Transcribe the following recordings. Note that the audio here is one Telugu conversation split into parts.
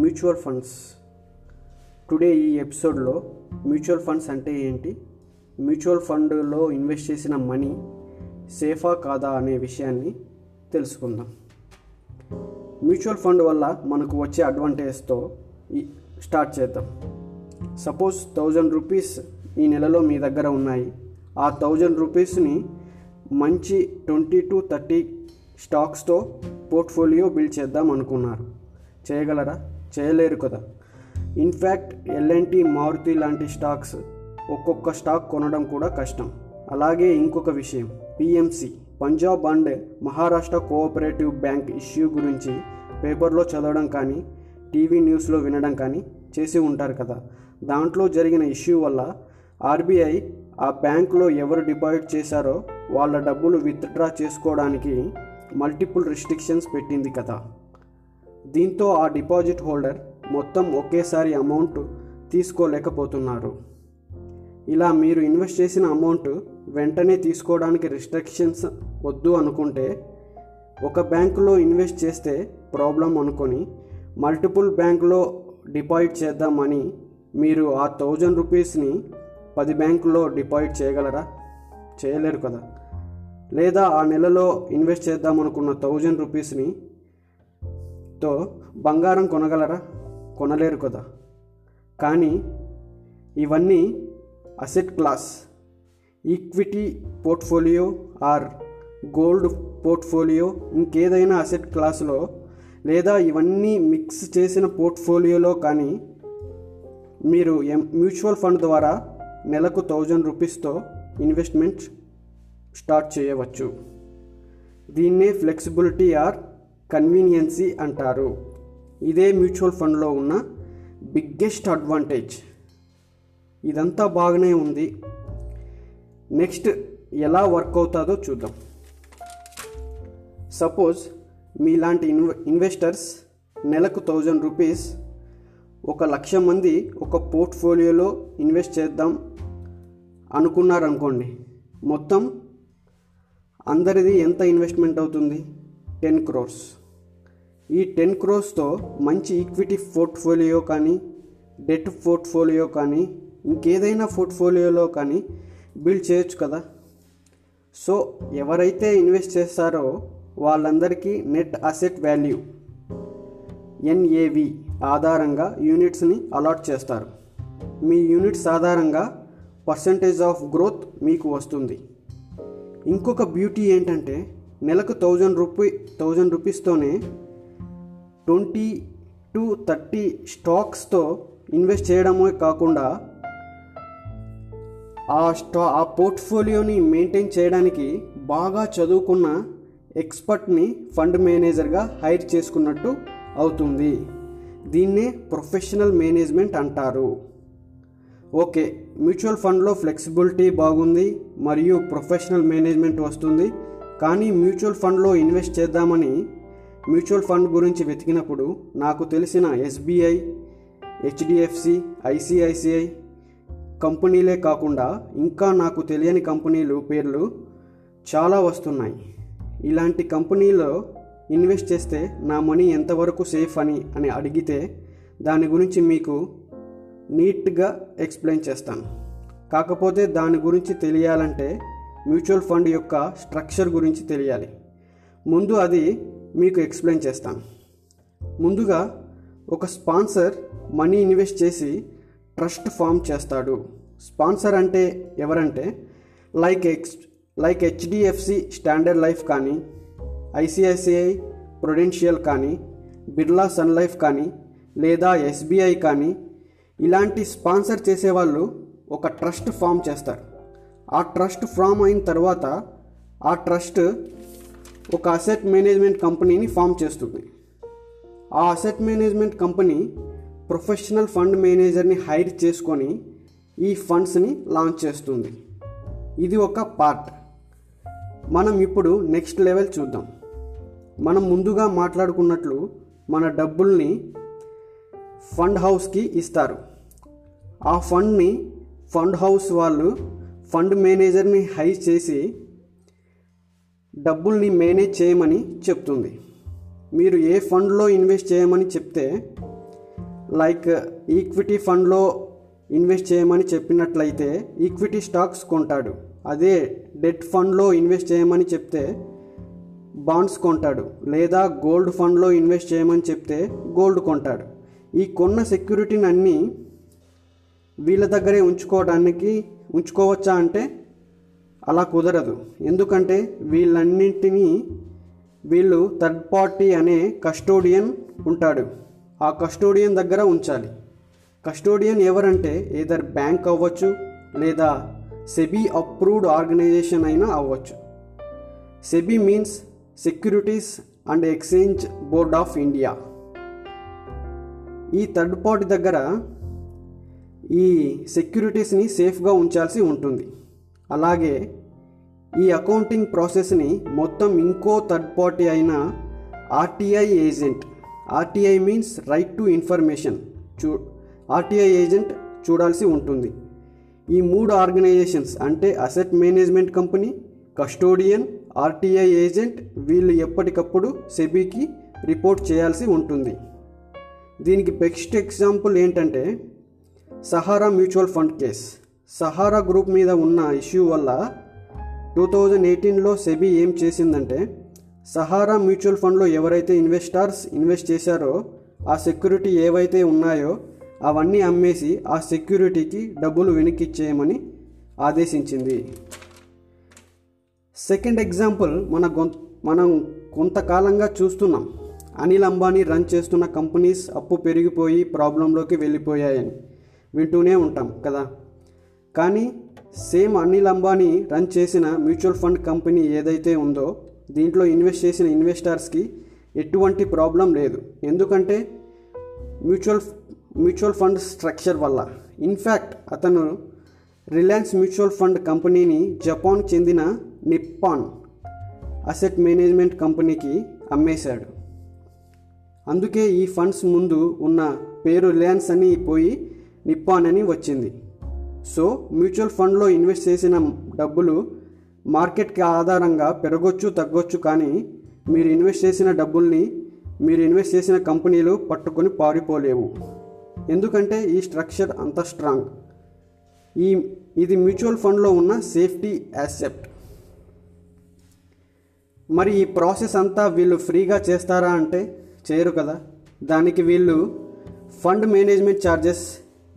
Mutual funds. టుడే ఈ ఎపిసోడ్లో మ్యూచువల్ ఫండ్స్ అంటే ఏంటి? మ్యూచువల్ ఫండ్లో ఇన్వెస్ట్ చేసిన మనీ సేఫా కాదా అనే విషయాన్ని తెలుసుకుందాం. మ్యూచువల్ ఫండ్ వల్ల మనకు వచ్చే అడ్వాంటేజ్తో స్టార్ట్ చేద్దాం. సపోజ్ థౌజండ్ రూపీస్ ఈ నెలలో మీ దగ్గర ఉన్నాయి. ఆ థౌజండ్ రూపీస్ని మంచి ట్వంటీ టు థర్టీ స్టాక్స్తో పోర్ట్ఫోలియో బిల్డ్ చేద్దాం అనుకున్నారు. చేయగలరా? చేయలేరు కదా. ఇన్ఫ్యాక్ట్ ఎల్ఎన్టీ మారుతి లాంటి స్టాక్స్ ఒక్కొక్క స్టాక్ కొనడం కూడా కష్టం. అలాగే ఇంకొక విషయం PMC Punjab and Maharashtra cooperative bank issue గురించి పేపర్లో చదవడం కానీ టీవీ న్యూస్లో వినడం కానీ చేసి ఉంటారు కదా. దాంట్లో జరిగిన ఇష్యూ వల్ల ఆర్బీఐ ఆ బ్యాంకులో ఎవరు డిపాజిట్ చేశారో వాళ్ళ డబ్బులు విత్డ్రా చేసుకోవడానికి మల్టిపుల్ రిస్ట్రిక్షన్స్ పెట్టింది కదా. దీంతో ఆ డిపాజిట్ హోల్డర్ మొత్తం ఒకేసారి అమౌంట్ తీసుకోలేకపోతున్నారు. ఇలా మీరు ఇన్వెస్ట్ చేసిన అమౌంట్ వెంటనే తీసుకోవడానికి రిస్ట్రిక్షన్స్ వద్దు అనుకుంటే ఒక బ్యాంకులో ఇన్వెస్ట్ చేస్తే ప్రాబ్లం అనుకొని మల్టిపుల్ బ్యాంకులో డిపాజిట్ చేద్దామని మీరు ఆ థౌజండ్ రూపీస్ని పది బ్యాంకుల్లో డిపాజిట్ చేయగలరా? చేయలేరు కదా. లేదా ఆ నెలలో ఇన్వెస్ట్ చేద్దామనుకున్న థౌజండ్ రూపీస్ని తో బంగారం కొనగలరా? కొనలేరు కదా. కానీ ఇవన్నీ asset class equity portfolio or gold portfolio ఇంకేదైనా అసెట్ క్లాస్లో లేదా ఇవన్నీ మిక్స్ చేసిన పోర్ట్ఫోలియోలో కానీ మీరు ఎం మ్యూచువల్ ఫండ్ ద్వారా నెలకు థౌజండ్ రూపీస్తో ఇన్వెస్ట్మెంట్ స్టార్ట్ చేయవచ్చు. దీన్నే ఫ్లెక్సిబిలిటీ ఆర్ కన్వీనియన్సీ అంటారు. ఇదే మ్యూచువల్ ఫండ్లో ఉన్న బిగ్గెస్ట్ అడ్వాంటేజ్. ఇదంతా బాగానే ఉంది. నెక్స్ట్ ఎలా వర్క్ అవుతుందో చూద్దాం. సపోజ్ మీలాంటి ఇన్వ ఇన్వెస్టర్స్ నెలకు థౌజండ్ రూపీస్ ఒక లక్ష మంది ఒక పోర్ట్ఫోలియోలో ఇన్వెస్ట్ చేద్దాం అనుకున్నారనుకోండి మొత్తం అందరిది ఎంత ఇన్వెస్ట్మెంట్ అవుతుంది? టెన్ క్రోర్స్. ఈ టెన్ క్రోస్తో మంచి ఈక్విటీ పోర్ట్ఫోలియో కానీ డెట్ పోర్ట్ఫోలియో కానీ ఇంకేదైనా పోర్ట్ఫోలియోలో కానీ బిల్డ్ చేయొచ్చు కదా. సో ఎవరైతే ఇన్వెస్ట్ చేస్తారో వాళ్ళందరికీ నెట్ అసెట్ వాల్యూ ఎన్ఏవి ఆధారంగా యూనిట్స్ని అలాట్ చేస్తారు. మీ యూనిట్స్ ఆధారంగా పర్సంటేజ్ ఆఫ్ గ్రోత్ మీకు వస్తుంది. ఇంకొక బ్యూటీ ఏంటంటే నెలకు థౌజండ్ రూపీ థౌజండ్ రూపీస్తోనే ట్వంటీ టు థర్టీ స్టాక్స్తో ఇన్వెస్ట్ చేయడమే కాకుండా ఆ స్టా ఆ పోర్ట్ఫోలియోని మెయింటైన్ చేయడానికి బాగా చదువుకున్న ఎక్స్పర్ట్ని ఫండ్ మేనేజర్గా హైర్ చేసుకున్నట్టు అవుతుంది. దీన్నే ప్రొఫెషనల్ మేనేజ్మెంట్ అంటారు. ఓకే మ్యూచువల్ ఫండ్లో ఫ్లెక్సిబిలిటీ బాగుంది మరియు ప్రొఫెషనల్ మేనేజ్మెంట్ వస్తుంది కానీ మ్యూచువల్ ఫండ్లో ఇన్వెస్ట్ చేద్దామని మ్యూచువల్ ఫండ్ గురించి వెతికినప్పుడు నాకు తెలిసిన ఎస్బీఐ హెచ్డిఎఫ్సి ఐసిఐసిఐ కంపెనీలే కాకుండా ఇంకా నాకు తెలియని కంపెనీలు పేర్లు చాలా వస్తున్నాయి. ఇలాంటి కంపెనీలో ఇన్వెస్ట్ చేస్తే నా మనీ ఎంతవరకు సేఫ్ అని అని అడిగితే దాని గురించి మీకు నీట్గా ఎక్స్ప్లెయిన్ చేస్తాను. కాకపోతే దాని గురించి తెలియాలంటే మ్యూచువల్ ఫండ్ యొక్క స్ట్రక్చర్ గురించి తెలియాలి. ముందు అది మీకు ఎక్స్ప్లెయిన్ చేస్తాను. ముందుగా ఒక స్పాన్సర్ మనీ ఇన్వెస్ట్ చేసి ట్రస్ట్ ఫామ్ చేస్తాడు. స్పాన్సర్ అంటే ఎవరంటే like ex like HDFC Standard Life కానీ ఐసిఐసిఐ ప్రొడెన్షియల్ కానీ బిర్లా సన్ లైఫ్ కానీ లేదా ఎస్బీఐ కానీ ఇలాంటి స్పాన్సర్ చేసేవాళ్ళు ఒక ట్రస్ట్ ఫామ్ చేస్తారు. ఆ ట్రస్ట్ ఫామ్ అయిన తర్వాత ఆ ట్రస్ట్ ఒక అసెట్ మేనేజ్మెంట్ కంపెనీని ఫామ్ చేస్తుంది. ఆ asset management company professional fund మేనేజర్ని హైర్ చేసుకొని ఈ ఫండ్స్ని లాంచ్ చేస్తుంది. ఇది ఒక పార్ట్ మనం ఇప్పుడు నెక్స్ట్ లెవెల్ చూద్దాం. మనం ముందుగా మాట్లాడుకున్నట్లు మన డబ్బుల్ని ఫండ్ హౌస్కి ఇస్తారు. ఆ ఫండ్ని ఫండ్ హౌస్ వాళ్ళు ఫండ్ మేనేజర్ని హై చేసి డబ్బుల్ని మేనేజ్ చేయమని చెప్తుంది. మీరు ఏ ఫండ్లో ఇన్వెస్ట్ చేయమని చెప్తే లైక్ ఈక్విటీ ఫండ్లో ఇన్వెస్ట్ చేయమని చెప్పినట్లయితే ఈక్విటీ స్టాక్స్ కొంటాడు. అదే డెట్ ఫండ్లో ఇన్వెస్ట్ చేయమని చెప్తే బాండ్స్ కొంటాడు. లేదా గోల్డ్ ఫండ్లో ఇన్వెస్ట్ చేయమని చెప్తే గోల్డ్ కొంటాడు. ఈ కొన్న సెక్యూరిటీని అన్నీ వీళ్ళ దగ్గరే ఉంచుకోవడానికి ఉంచుకోవచ్చా అంటే అలా కుదరదు. ఎందుకంటే వీళ్ళన్నింటినీ వీళ్ళు థర్డ్ పార్టీ అనే కస్టోడియన్ ఉంటాడు. ఆ కస్టోడియన్ దగ్గర ఉంచాలి. కస్టోడియన్ ఎవరంటే ఏదర్ బ్యాంక్ అవ్వచ్చు లేదా సెబీ అప్రూవ్డ్ ఆర్గనైజేషన్ అయినా అవ్వచ్చు. SEBI means Securities and Exchange Board of India ఈ థర్డ్ పార్టీ దగ్గర ఈ సెక్యూరిటీస్ని సేఫ్గా ఉంచాల్సి ఉంటుంది. అలాగే ఈ అకౌంటింగ్ ప్రాసెస్ని మొత్తం ఇంకో థర్డ్ పార్టీ అయిన RTI agent RTI means right to information chew RTI agent చూడాల్సి ఉంటుంది. ఈ మూడు ఆర్గనైజేషన్స్ అంటే asset management company custodian RTI agent వీళ్ళు ఎప్పటికప్పుడు సెబీకి రిపోర్ట్ చేయాల్సి ఉంటుంది. దీనికి బెస్ట్ ఎగ్జాంపుల్ ఏంటంటే Sahara mutual fund case. Sahara group మీద ఉన్న ఇష్యూ వల్ల టూ థౌజండ్ ఎయిటీన్లో సెబీ ఏం చేసిందంటే సహారా మ్యూచువల్ ఫండ్లో ఎవరైతే ఇన్వెస్టర్స్ ఇన్వెస్ట్ చేశారో ఆ సెక్యూరిటీ ఏవైతే ఉన్నాయో అవన్నీ అమ్మేసి ఆ సెక్యూరిటీకి డబ్బులు వెనక్కిచ్చేయమని ఆదేశించింది. సెకండ్ ఎగ్జాంపుల్ మన గొంత మనం కొంతకాలంగా చూస్తున్నాం. అనిల్ అంబానీ రన్ చేస్తున్న కంపెనీస్ అప్పు పెరిగిపోయి ప్రాబ్లంలోకి వెళ్ళిపోయాయని వింటూనే ఉంటాం కదా. కానీ సేమ్ అనిల్ అంబానీ రన్ చేసిన మ్యూచువల్ ఫండ్ కంపెనీ ఏదైతే ఉందో దీంట్లో ఇన్వెస్ట్ చేసిన ఇన్వెస్టర్స్కి ఎటువంటి ప్రాబ్లం లేదు. ఎందుకంటే మ్యూచువల్ మ్యూచువల్ ఫండ్ స్ట్రక్చర్ వల్ల ఇన్ఫ్యాక్ట్ అతను రిలయన్స్ మ్యూచువల్ ఫండ్ కంపెనీని జపాన్ చెందిన నిప్పాన్ అసెట్ మేనేజ్మెంట్ కంపెనీకి అమ్మేశాడు. అందుకే ఈ ఫండ్స్ ముందు ఉన్న పేరు రిలయన్స్ అని పోయి నిప్పాన్ అని వచ్చింది. సో మ్యూచువల్ ఫండ్లో ఇన్వెస్ట్ చేసిన డబ్బులు మార్కెట్కి ఆధారంగా పెరగొచ్చు తగ్గొచ్చు కానీ మీరు ఇన్వెస్ట్ చేసిన డబ్బుల్ని మీరు ఇన్వెస్ట్ చేసిన కంపెనీలు పట్టుకొని పారిపోలేవు. ఎందుకంటే ఈ స్ట్రక్చర్ అంత స్ట్రాంగ్. ఈ ఇది మ్యూచువల్ ఫండ్లో ఉన్న సేఫ్టీ యాసెప్ట్. మరి ఈ ప్రాసెస్ అంతా వీళ్ళు ఫ్రీగా చేస్తారా అంటే చేయరు కదా. దానికి వీళ్ళు ఫండ్ మేనేజ్మెంట్ ఛార్జెస్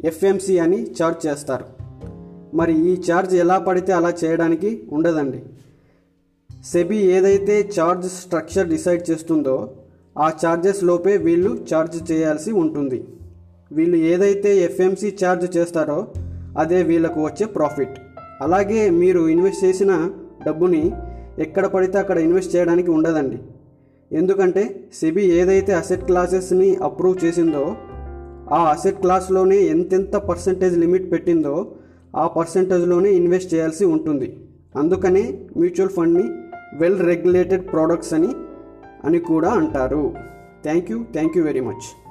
ఎఫ్ఎంసి అని ఛార్జ్ చేస్తారు. మరి ఈ ఛార్జ్ ఎలా పడితే అలా చేయడానికి ఉండదండి. సెబీ ఏదైతే ఛార్జ్ స్ట్రక్చర్ డిసైడ్ చేస్తుందో ఆ ఛార్జెస్ లోపే వీళ్ళు ఛార్జ్ చేయాల్సి ఉంటుంది. వీళ్ళు ఏదైతే ఎఫ్ఎంసి ఛార్జ్ చేస్తారో అదే వీళ్ళకు వచ్చే ప్రాఫిట్. అలాగే మీరు ఇన్వెస్ట్ చేసిన డబ్బుని ఎక్కడ పడితే అక్కడ ఇన్వెస్ట్ చేయడానికి ఉండదండి. ఎందుకంటే సెబీ ఏదైతే అసెట్ క్లాసెస్ని అప్రూవ్ చేసిందో ఆ అసెట్ క్లాస్లోనే ఎంతెంత పర్సంటేజ్ లిమిట్ పెట్టిందో ఆ పర్సంటేజ్లోనే ఇన్వెస్ట్ చేయాల్సి ఉంటుంది. అందుకనే మ్యూచువల్ ఫండ్ని వెల్ రెగ్యులేటెడ్ ప్రోడక్ట్స్ అని అని కూడా అంటారు. Thank you thank you very much